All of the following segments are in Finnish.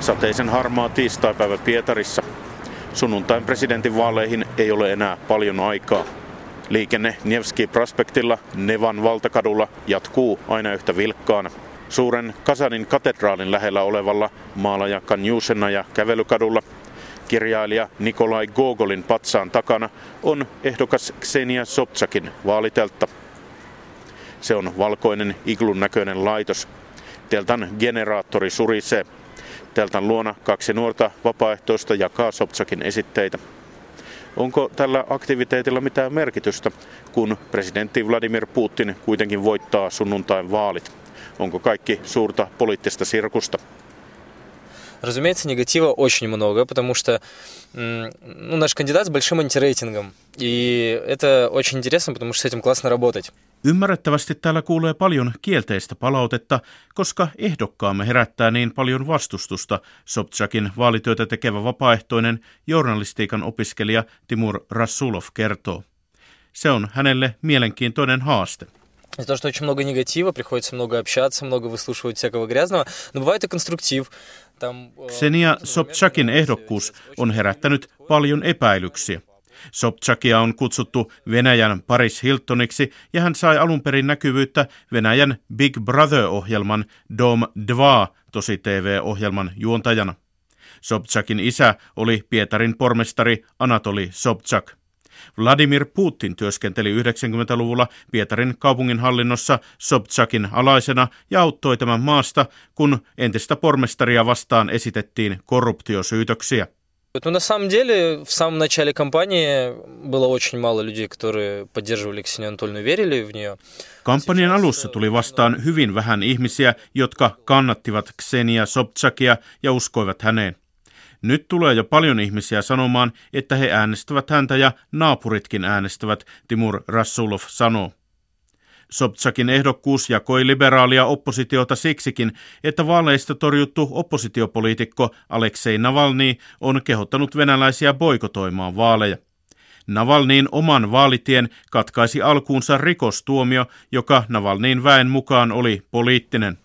Sateisen harmaa tiistaipäivä Pietarissa. Sunnuntain presidentin vaaleihin ei ole enää paljon aikaa. Liikenne Nevski Prospektilla Nevan valtakadulla jatkuu aina yhtä vilkkaana. Suuren Kasanin katedraalin lähellä olevalla maalaja Kanjusena ja kävelykadulla kirjailija Nikolai Gogolin patsaan takana on ehdokas Ksenia Sobtsakin vaaliteltta. Se on valkoinen iglun näköinen laitos. Teltan generaattori surisee. Teltan luona kaksi nuorta vapaaehtoista jakaa Sobtsakin esitteitä. Onko tällä aktiviteetilla mitään merkitystä, kun presidentti Vladimir Putin kuitenkin voittaa sunnuntain vaalit? Onko kaikki suurta poliittista sirkusta? Разумеется, негатива очень много, потому что ну, наш кандидат с большим антирейтингом. И это очень интересно, потому что с этим классно работать. Ymmärrettävästi täällä kuulee paljon kielteistä palautetta, koska ehdokkaamme herättää niin paljon vastustusta, Sobchakin vaalityötä tekevä vapaaehtoinen journalistiikan opiskelija Timur Rasulov kertoo. Se on hänelle mielenkiintoinen haaste. из-за того, что очень много негатива, приходится много общаться, много выслушивать всякого грязного, но бывает и конструктив. Там, Ksenia Sobchakin ehdokkuus on herättänyt paljon epäilyksiä. Sobchakia on kutsuttu Venäjän Paris Hiltoniksi ja hän sai alun perin näkyvyyttä Venäjän Big Brother-ohjelman Dom 2 tosi TV-ohjelman juontajana. Sobchakin isä oli Pietarin pormestari Anatoli Sobchak. Vladimir Putin työskenteli 90-luvulla Pietarin kaupunginhallinnossa Sobchakin alaisena ja auttoi tämän maasta, kun entistä pormestaria vastaan esitettiin korruptiosyytöksiä. Ну, на самом деле, в самом начале кампании было очень мало людей, которые поддерживали Ксению Анатольевну, верили в нее. Kampanjan alussa tuli vastaan hyvin vähän ihmisiä, jotka kannattivat Ksenia Sobchakia ja uskoivat häneen. Nyt tulee jo paljon ihmisiä sanomaan, että he äänestävät häntä ja naapuritkin äänestävät, Timur Rassulov sanoo. Sobtsakin ehdokkuus jakoi liberaalia oppositiota siksikin, että vaaleista torjuttu oppositiopoliitikko Aleksei Navalny on kehottanut venäläisiä boikotoimaan vaaleja. Navalniin oman vaalitien katkaisi alkuunsa rikostuomio, joka Navalniin väen mukaan oli poliittinen.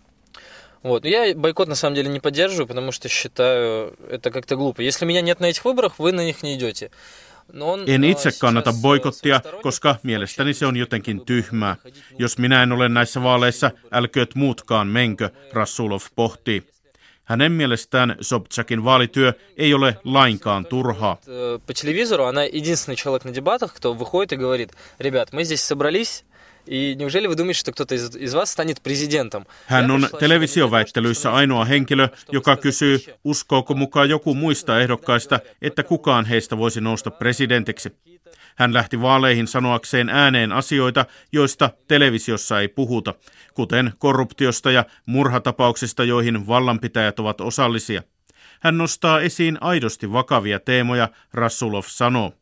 Вот. Я бойкот на самом деле не поддерживаю, потому что считаю это как-то глупо. Если меня нет на этих выборах, вы на них не идете. En itse kannata boikottia, koska mielestäni se on jotenkin tyhmää. Jos minä en ole näissä vaaleissa, älkööt muutkaan menkö, Rassulov pohtii. Hänen mielestään Sobchakin vaalityö ei ole lainkaan turhaa. По телевизору она единственный человек на дебатах, кто выходит и говорит, ребят, мы здесь собрались, И неужели вы думаете, что кто-то из, из вас станет президентом? Hän on televisioväittelyissä ainoa henkilö, joka kysyy, uskooko mukaan joku muista ehdokkaista, että kukaan heistä voisi nousta presidentiksi. Hän lähti vaaleihin sanoakseen ääneen asioita, joista televisiossa ei puhuta, kuten korruptiosta ja murhatapauksista, joihin vallanpitäjät ovat osallisia. Hän nostaa esiin aidosti vakavia teemoja, Rassulov sanoo.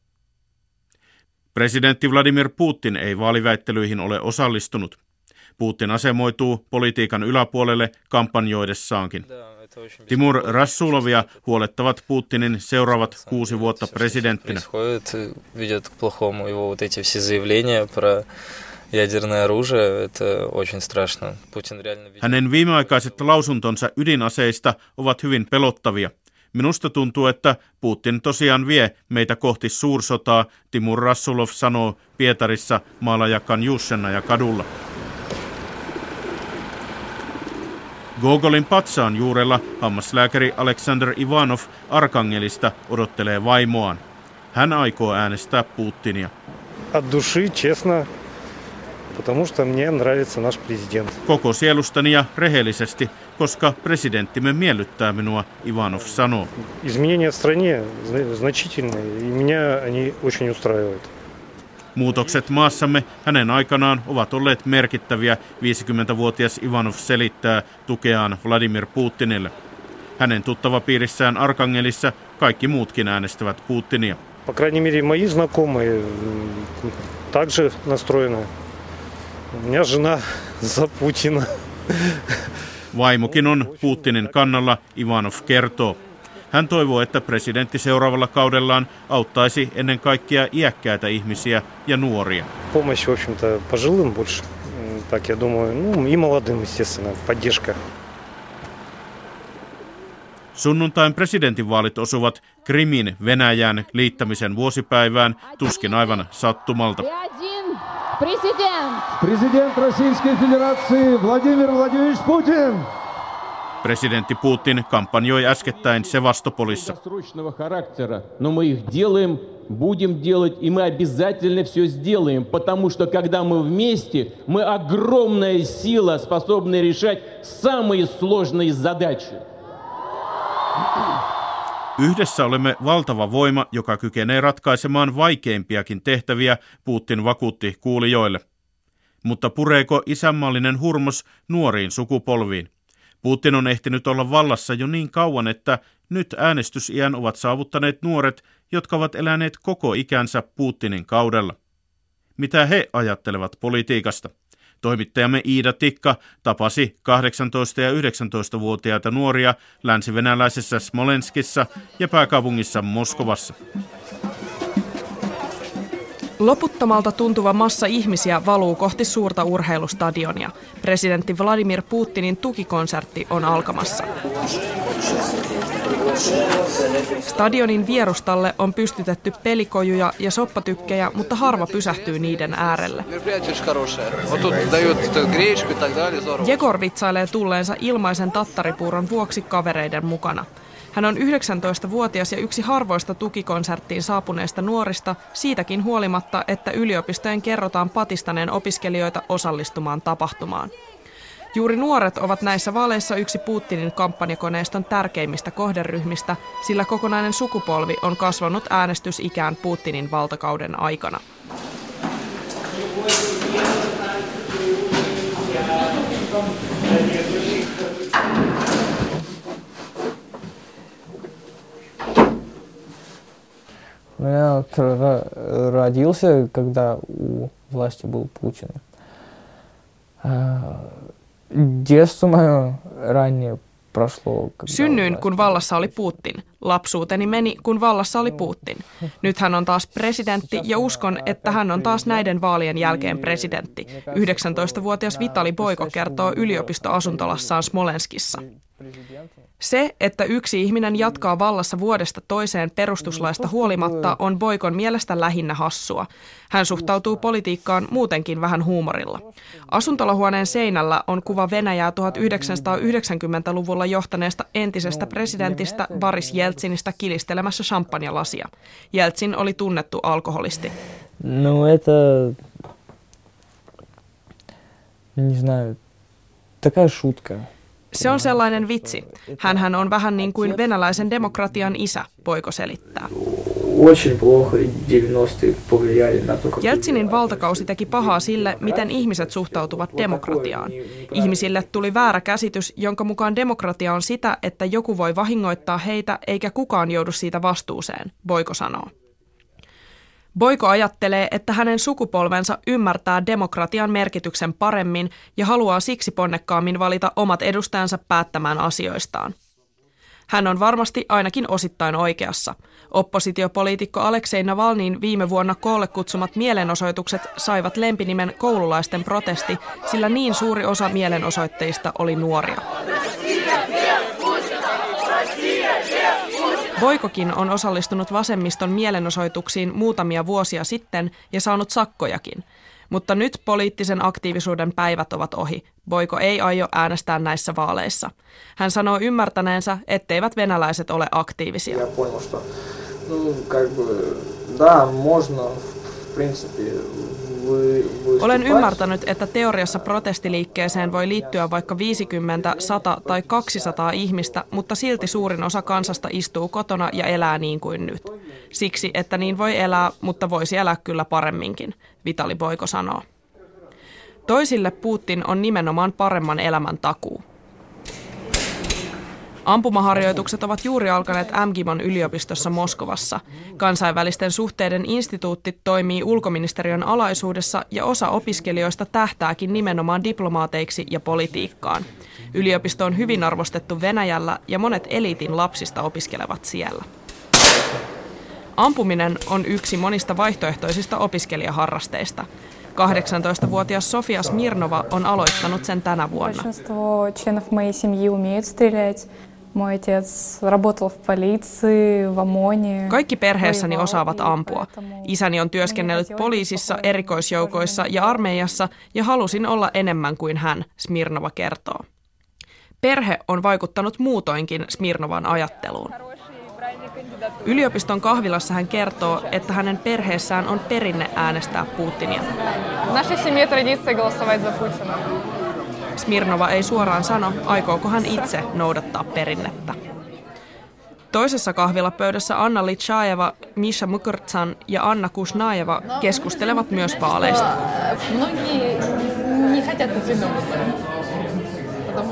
Presidentti Vladimir Putin ei vaaliväittelyihin ole osallistunut. Putin asemoituu politiikan yläpuolelle kampanjoidessaankin. Timur Rassulovia huolettavat Putinin seuraavat kuusi vuotta presidenttinä. Hänen viimeaikaiset lausuntonsa ydinaseista ovat hyvin pelottavia – Minusta tuntuu, että Putin tosiaan vie meitä kohti suursotaa, Timur Rassulov sanoo Pietarissa maalajakan Jussena ja kadulla. Gogolin patsaan juurella hammaslääkäri Alexander Ivanov Arkangelista odottelee vaimoaan. Hän aikoo äänestää Putinia. От души, честно, Koko sielustani ja rehellisesti, koska presidenttimme miellyttää minua, Ivanov sanoo. Изменения в стране значительные, и меня они очень устраивают. Muutokset maassamme hänen aikanaan ovat olleet merkittäviä, 50-vuotias Ivanov selittää tukeaan Vladimir Putinille. Hänen tuttava piirissään Arkangelissa kaikki muutkin äänestävät Putinia. По крайней мере, мои знакомые также настроены У меня жена за Путина. Vaimokin on Putinin kannalla, Ivanov kertoo. Hän toivoo, että presidentti seuraavalla kaudellaan auttaisi ennen kaikkea iäkkäitä ihmisiä ja nuoria. Помощь, в общем-то, пожилым больше. М, Так, я думаю, ну и молодым, естественно, поддержка. Sunnuntain presidentinvaalit osuvat Krimin Venäjän liittämisen vuosipäivään tuskin aivan sattumalta. И один президент. Президент Российской Федерации Владимир Владимирович Путин. Presidentti Putin kampanjoi äskettäin Sevastopolissa. Срочного характера, но мы их делаем, будем делать, и мы обязательно все сделаем, потому что когда мы вместе, мы огромная сила, способная решать самые сложные задачи. Yhdessä olemme valtava voima, joka kykenee ratkaisemaan vaikeimpiakin tehtäviä, Putin vakuutti kuulijoille. Mutta pureeko isänmaallinen hurmos nuoriin sukupolviin? Putin on ehtinyt olla vallassa jo niin kauan, että nyt äänestysiän ovat saavuttaneet nuoret, jotka ovat eläneet koko ikänsä Putinin kaudella. Mitä he ajattelevat politiikasta? Toimittajamme Iida Tikka tapasi 18- ja 19-vuotiaita nuoria länsivenäläisessä Smolenskissa ja pääkaupungissa Moskovassa. Loputtomalta tuntuva massa ihmisiä valuu kohti suurta urheilustadionia. Presidentti Vladimir Putinin tukikonsertti on alkamassa. Stadionin vierustalle on pystytetty pelikojuja ja soppatykkejä, mutta harva pysähtyy niiden äärelle. Jegor vitsailee tulleensa ilmaisen tattaripuuron vuoksi kavereiden mukana. Hän on 19-vuotias ja yksi harvoista tukikonserttiin saapuneista nuorista, siitäkin huolimatta, että yliopistojen kerrotaan patistaneen opiskelijoita osallistumaan tapahtumaan. Juuri nuoret ovat näissä vaaleissa yksi Putinin kampanjakoneiston tärkeimmistä kohderyhmistä, sillä kokonainen sukupolvi on kasvanut äänestysikään Putinin valtakauden aikana. Я р- родился, когда у власти был Путин. А, Детство мое раннее прошло. Synnyin, kun vallassa oli Putin. Lapsuuteni meni, kun vallassa oli Putin. Nyt hän on taas presidentti ja uskon, että hän on taas näiden vaalien jälkeen presidentti. 19-vuotias Vitali Boiko kertoo yliopistoasuntolassaan Smolenskissa. Se, että yksi ihminen jatkaa vallassa vuodesta toiseen perustuslaista huolimatta, on Boikon mielestä lähinnä hassua. Hän suhtautuu politiikkaan muutenkin vähän huumorilla. Asuntolahuoneen seinällä on kuva Venäjää 1990-luvulla johtaneesta entisestä presidentistä Boris Jeltsinistä kilistelemässä champagnelasia. Jeltsin oli tunnettu alkoholisti. Ну, это... Не знаю. Такая шутка. Se on sellainen vitsi. Hänhän on vähän niin kuin venäläisen demokratian isä, Boiko selittää. Jeltsinin valtakausi teki pahaa sille, miten ihmiset suhtautuvat demokratiaan. Ihmisille tuli väärä käsitys, jonka mukaan demokratia on sitä, että joku voi vahingoittaa heitä eikä kukaan joudu siitä vastuuseen, Boiko sanoo. Boiko ajattelee, että hänen sukupolvensa ymmärtää demokratian merkityksen paremmin ja haluaa siksi ponnekkaammin valita omat edustajansa päättämään asioistaan. Hän on varmasti ainakin osittain oikeassa. Oppositiopoliitikko Aleksei Navalnin viime vuonna koolle kutsumat mielenosoitukset saivat lempinimen koululaisten protesti, sillä niin suuri osa mielenosoitteista oli nuoria. Boikokin on osallistunut vasemmiston mielenosoituksiin muutamia vuosia sitten ja saanut sakkojakin. Mutta nyt poliittisen aktiivisuuden päivät ovat ohi. Boiko ei aio äänestää näissä vaaleissa. Hän sanoo ymmärtäneensä, etteivät venäläiset ole aktiivisia. Я понял, что, ну, как бы, да, можно, в принципе, вы, olen ymmärtänyt, että teoriassa protestiliikkeeseen voi liittyä vaikka 50, 100 tai 200 ihmistä, mutta silti suurin osa kansasta istuu kotona ja elää niin kuin nyt. Siksi, että niin voi elää, mutta voisi elää kyllä paremminkin, Vitali Boiko sanoo. Toisille Putin on nimenomaan paremman elämän takuu. Ampumaharjoitukset ovat juuri alkaneet MGIMON yliopistossa Moskovassa. Kansainvälisten suhteiden instituutti toimii ulkoministeriön alaisuudessa ja osa opiskelijoista tähtääkin nimenomaan diplomaateiksi ja politiikkaan. Yliopisto on hyvin arvostettu Venäjällä ja monet eliitin lapsista opiskelevat siellä. Ampuminen on yksi monista vaihtoehtoisista opiskelijaharrasteista. 18-vuotias Sofia Smirnova on aloittanut sen tänä vuonna. Kaikki perheessäni osaavat ampua. Isäni on työskennellyt poliisissa, erikoisjoukoissa ja armeijassa ja halusin olla enemmän kuin hän, Smirnova kertoo. Perhe on vaikuttanut muutoinkin Smirnovan ajatteluun. Yliopiston kahvilassa hän kertoo, että hänen perheessään on perinne äänestää Putinia. Smirnova ei suoraan sano, aikooko hän itse noudattaa perinnettä. Toisessa kahvilapöydässä Anna Litsaeva, Misha Mukurtsan ja Anna Kusnaeva keskustelevat myös vaaleista.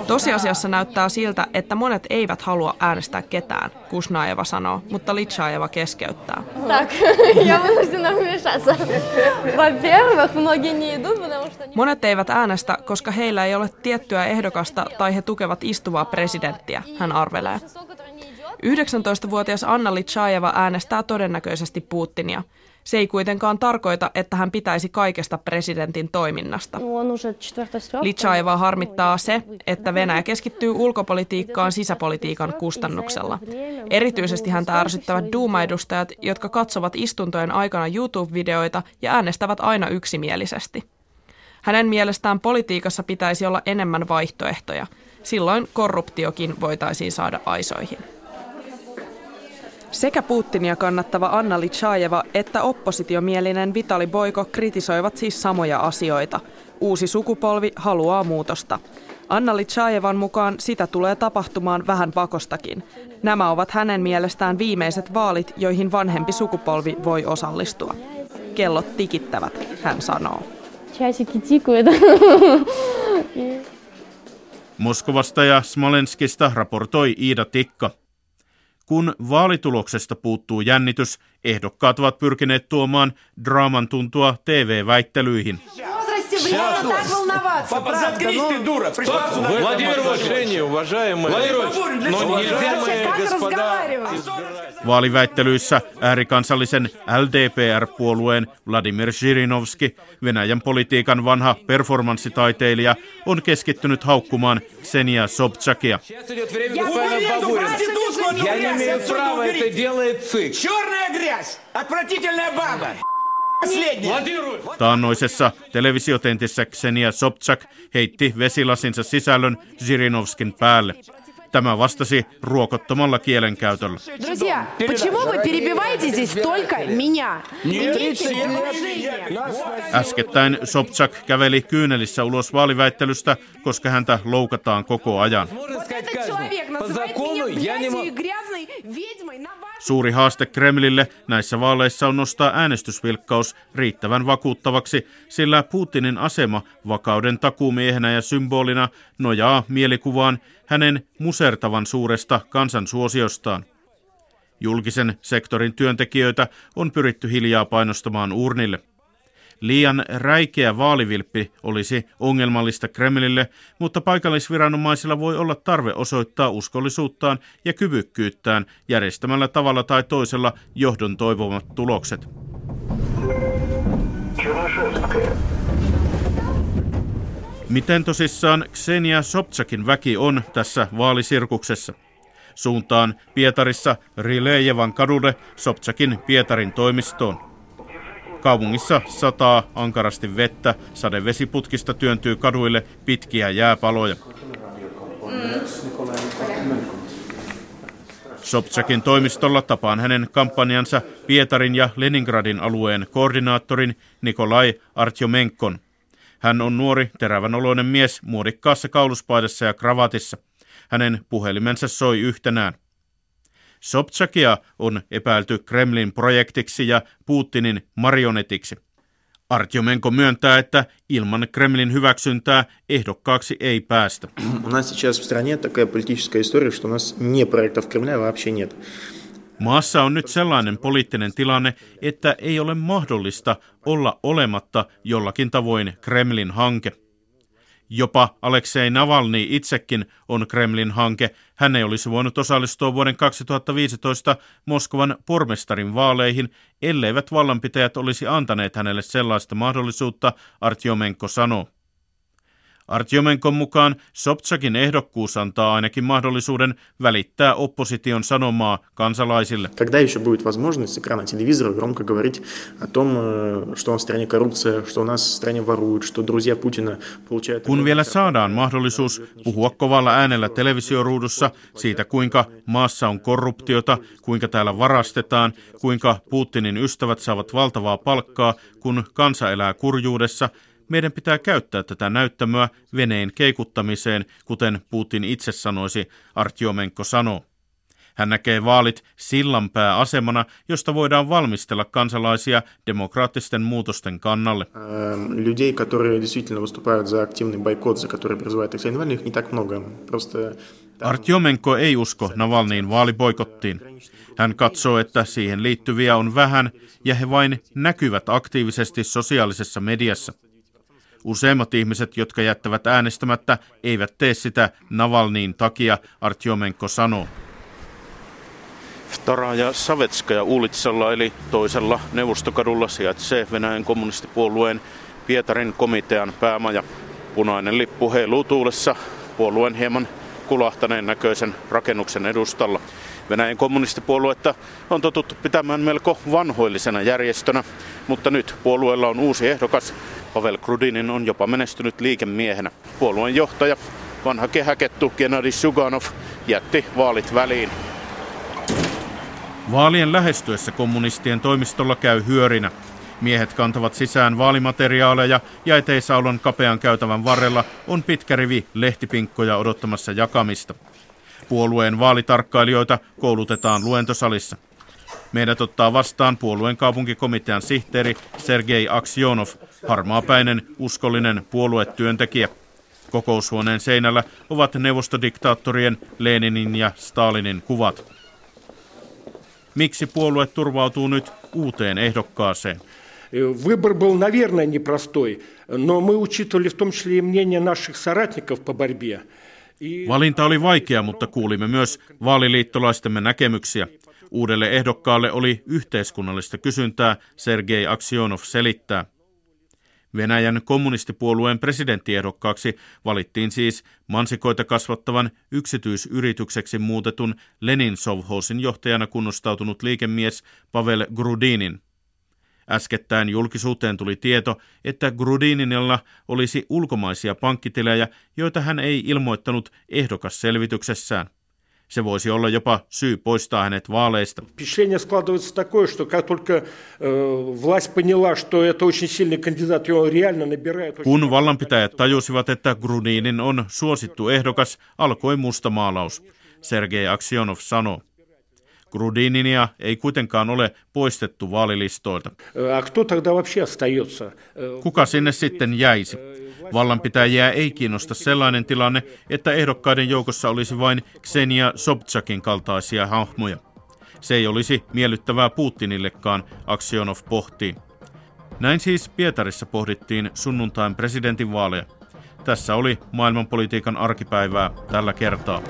Tosiasiassa näyttää siltä, että monet eivät halua äänestää ketään, Kusnaeva sanoo, mutta Litsaeva keskeyttää. Monet eivät äänestä, koska heillä ei ole tiettyä ehdokasta tai he tukevat istuvaa presidenttiä, hän arvelee. 19-vuotias Anna Litsaeva äänestää todennäköisesti Putinia – se ei kuitenkaan tarkoita, että hän pitäisi kaikesta presidentin toiminnasta. Litsaevaa harmittaa se, että Venäjä keskittyy ulkopolitiikkaan sisäpolitiikan kustannuksella. Erityisesti häntä ärsyttävät Duma-edustajat, jotka katsovat istuntojen aikana YouTube-videoita ja äänestävät aina yksimielisesti. Hänen mielestään politiikassa pitäisi olla enemmän vaihtoehtoja. Silloin korruptiokin voitaisiin saada aisoihin. Sekä Putinia kannattava Anna Litsaeva että oppositiomielinen Vitali Boiko kritisoivat siis samoja asioita. Uusi sukupolvi haluaa muutosta. Anna Litsaevan mukaan sitä tulee tapahtumaan vähän pakostakin. Nämä ovat hänen mielestään viimeiset vaalit, joihin vanhempi sukupolvi voi osallistua. Kellot tikittävät, hän sanoo. Moskovasta ja Smolenskista raportoi Iida Tikka. Kun vaalituloksesta puuttuu jännitys, ehdokkaat ovat pyrkineet tuomaan draaman tuntua TV-väittelyihin. Vaaliväittelyissä äärikansallisen LDPR-puolueen Vladimir Zhirinovski, Venäjän politiikan vanha performanssitaiteilija, on keskittynyt haukkumaan Ksenia Sobchakia. Taannoisessa televisiotentissä Ksenia Sobchak heitti vesilasinsa sisällön Zirinovskin päälle. Tämä vastasi ruokottomalla kielenkäytöllä. Äskettäin Sobchak käveli kyynelissä ulos vaaliväittelystä, koska häntä loukataan koko ajan. Suuri haaste Kremlille näissä vaaleissa on nostaa äänestysvilkkaus riittävän vakuuttavaksi, sillä Putinin asema vakauden takuumiehenä ja symbolina nojaa mielikuvaan hänen musertavan suuresta kansansuosiostaan. Julkisen sektorin työntekijöitä on pyritty hiljaa painostamaan urnille. Liian räikeä vaalivilppi olisi ongelmallista Kremlille, mutta paikallisviranomaisilla voi olla tarve osoittaa uskollisuuttaan ja kyvykkyyttään järjestämällä tavalla tai toisella johdon toivomat tulokset. Miten tosissaan Ksenia Sobchakin väki on tässä vaalisirkuksessa? Suuntaan Pietarissa Rilejevan kadulle Sobchakin Pietarin toimistoon. Kaupungissa sataa ankarasti vettä, sadevesiputkista työntyy kaduille pitkiä jääpaloja. Sobchakin toimistolla tapaan hänen kampanjansa Pietarin ja Leningradin alueen koordinaattorin Nikolai Artjomenkon. Hän on nuori, terävän oloinen mies muodikkaassa kauluspaidassa ja kravatissa. Hänen puhelimensa soi yhtenään. Sobchakia on epäilty Kremlin projektiksi ja Putinin marionetiksi. Artyomenko myöntää, että ilman Kremlin hyväksyntää ehdokkaaksi ei päästä. Maassa on nyt sellainen poliittinen tilanne, että ei ole mahdollista olla olematta jollakin tavoin Kremlin hanke. Jopa Aleksei Navalny itsekin on Kremlin hanke. Hän ei olisi voinut osallistua vuoden 2015 Moskovan pormestarin vaaleihin, elleivät vallanpitäjät olisi antaneet hänelle sellaista mahdollisuutta, Artjomenko sanoo. Artjomenkon mukaan Sobtsakin ehdokkuus antaa ainakin mahdollisuuden välittää opposition sanomaa kansalaisille. Когда еще будет возможность с экрана телевизора громко говорить о том, э, что у нас в стране коррупция, что у нас в стране воруют, что друзья Путина получают... Kun vielä saadaan mahdollisuus puhua kovalla äänellä televisioruudussa siitä, kuinka maassa on korruptiota, kuinka täällä varastetaan, kuinka Putinin ystävät saavat valtavaa palkkaa, kun kansa elää kurjuudessa – meidän pitää käyttää tätä näyttämöä veneen keikuttamiseen, kuten Putin itse sanoisi, Artjomenko sanoo. Hän näkee vaalit sillanpääasemana, josta voidaan valmistella kansalaisia demokraattisten muutosten kannalle. Людей, которые действительно выступают за активный бойкот, за который призывает Алексей Навальный, их не так много. Просто... Artjomenko ei usko Navalniin vaaliboikottiin. Hän katsoo, että siihen liittyviä on vähän ja he vain näkyvät aktiivisesti sosiaalisessa mediassa. Useimmat ihmiset, jotka jättävät äänestämättä, eivät tee sitä Navalniin takia, Artjomenko sanoo. Stara ja Savetskaja Ulitsalla eli toisella neuvostokadulla sijaitsee Venäjän kommunistipuolueen Pietarin komitean päämaja. Punainen lippu heiluu tuulessa puolueen hieman kulahtaneen näköisen rakennuksen edustalla. Venäjän kommunistipuoluetta on totuttu pitämään melko vanhoillisena järjestönä, mutta nyt puolueella on uusi ehdokas, Pavel Krudinin on jopa menestynyt liikemiehenä. Puolueen johtaja, vanha kehäkettu Gennady Suganov, jätti vaalit väliin. Vaalien lähestyessä kommunistien toimistolla käy hyörinä. Miehet kantavat sisään vaalimateriaaleja ja eteisaulon kapean käytävän varrella on pitkä rivi lehtipinkkoja odottamassa jakamista. Puolueen vaalitarkkailijoita koulutetaan luentosalissa. Meidät ottaa vastaan puolueen kaupunkikomitean sihteeri Sergei Aksionov, harmaapäinen, uskollinen puoluetyöntekijä. Kokoushuoneen seinällä ovat neuvostodiktaattorien Leninin ja Stalinin kuvat. Miksi puolue turvautuu nyt uuteen ehdokkaaseen? Выбор был, наверное, непростой, но мы учитывали в том числе и мнение наших соратников по борьбе. Valinta oli vaikea, mutta kuulimme myös vaaliliittolaistemme näkemyksiä. Uudelle ehdokkaalle oli yhteiskunnallista kysyntää, Sergei Aksionov selittää. Venäjän kommunistipuolueen presidenttiehdokkaaksi valittiin siis mansikoita kasvattavan yksityisyritykseksi muutetun Lenin Sovhosin johtajana kunnostautunut liikemies Pavel Grudinin. Äskettäin julkisuuteen tuli tieto, että Grudininilla olisi ulkomaisia pankkitilejä, joita hän ei ilmoittanut ehdokasselvityksessään. Se voisi olla jopa syy poistaa hänet vaaleista. Впечатление складывается такое, что как только э, власть поняла, что это очень сильный кандидат, и он реально набирает... Kun vallanpitäjät tajusivat, että Grudinin on suosittu ehdokas, alkoi musta maalaus. Sergei Aksionov sanoi. Grudininia ei kuitenkaan ole poistettu vaalilistoilta. Kuka sinne sitten jäisi? Vallanpitäjiä ei kiinnosta sellainen tilanne, että ehdokkaiden joukossa olisi vain Ksenia Sobtsakin kaltaisia hahmoja. Se ei olisi miellyttävää Putinillekaan, Aksionov pohtii. Näin siis Pietarissa pohdittiin sunnuntain presidentinvaaleja. Tässä oli maailmanpolitiikan arkipäivää tällä kertaa.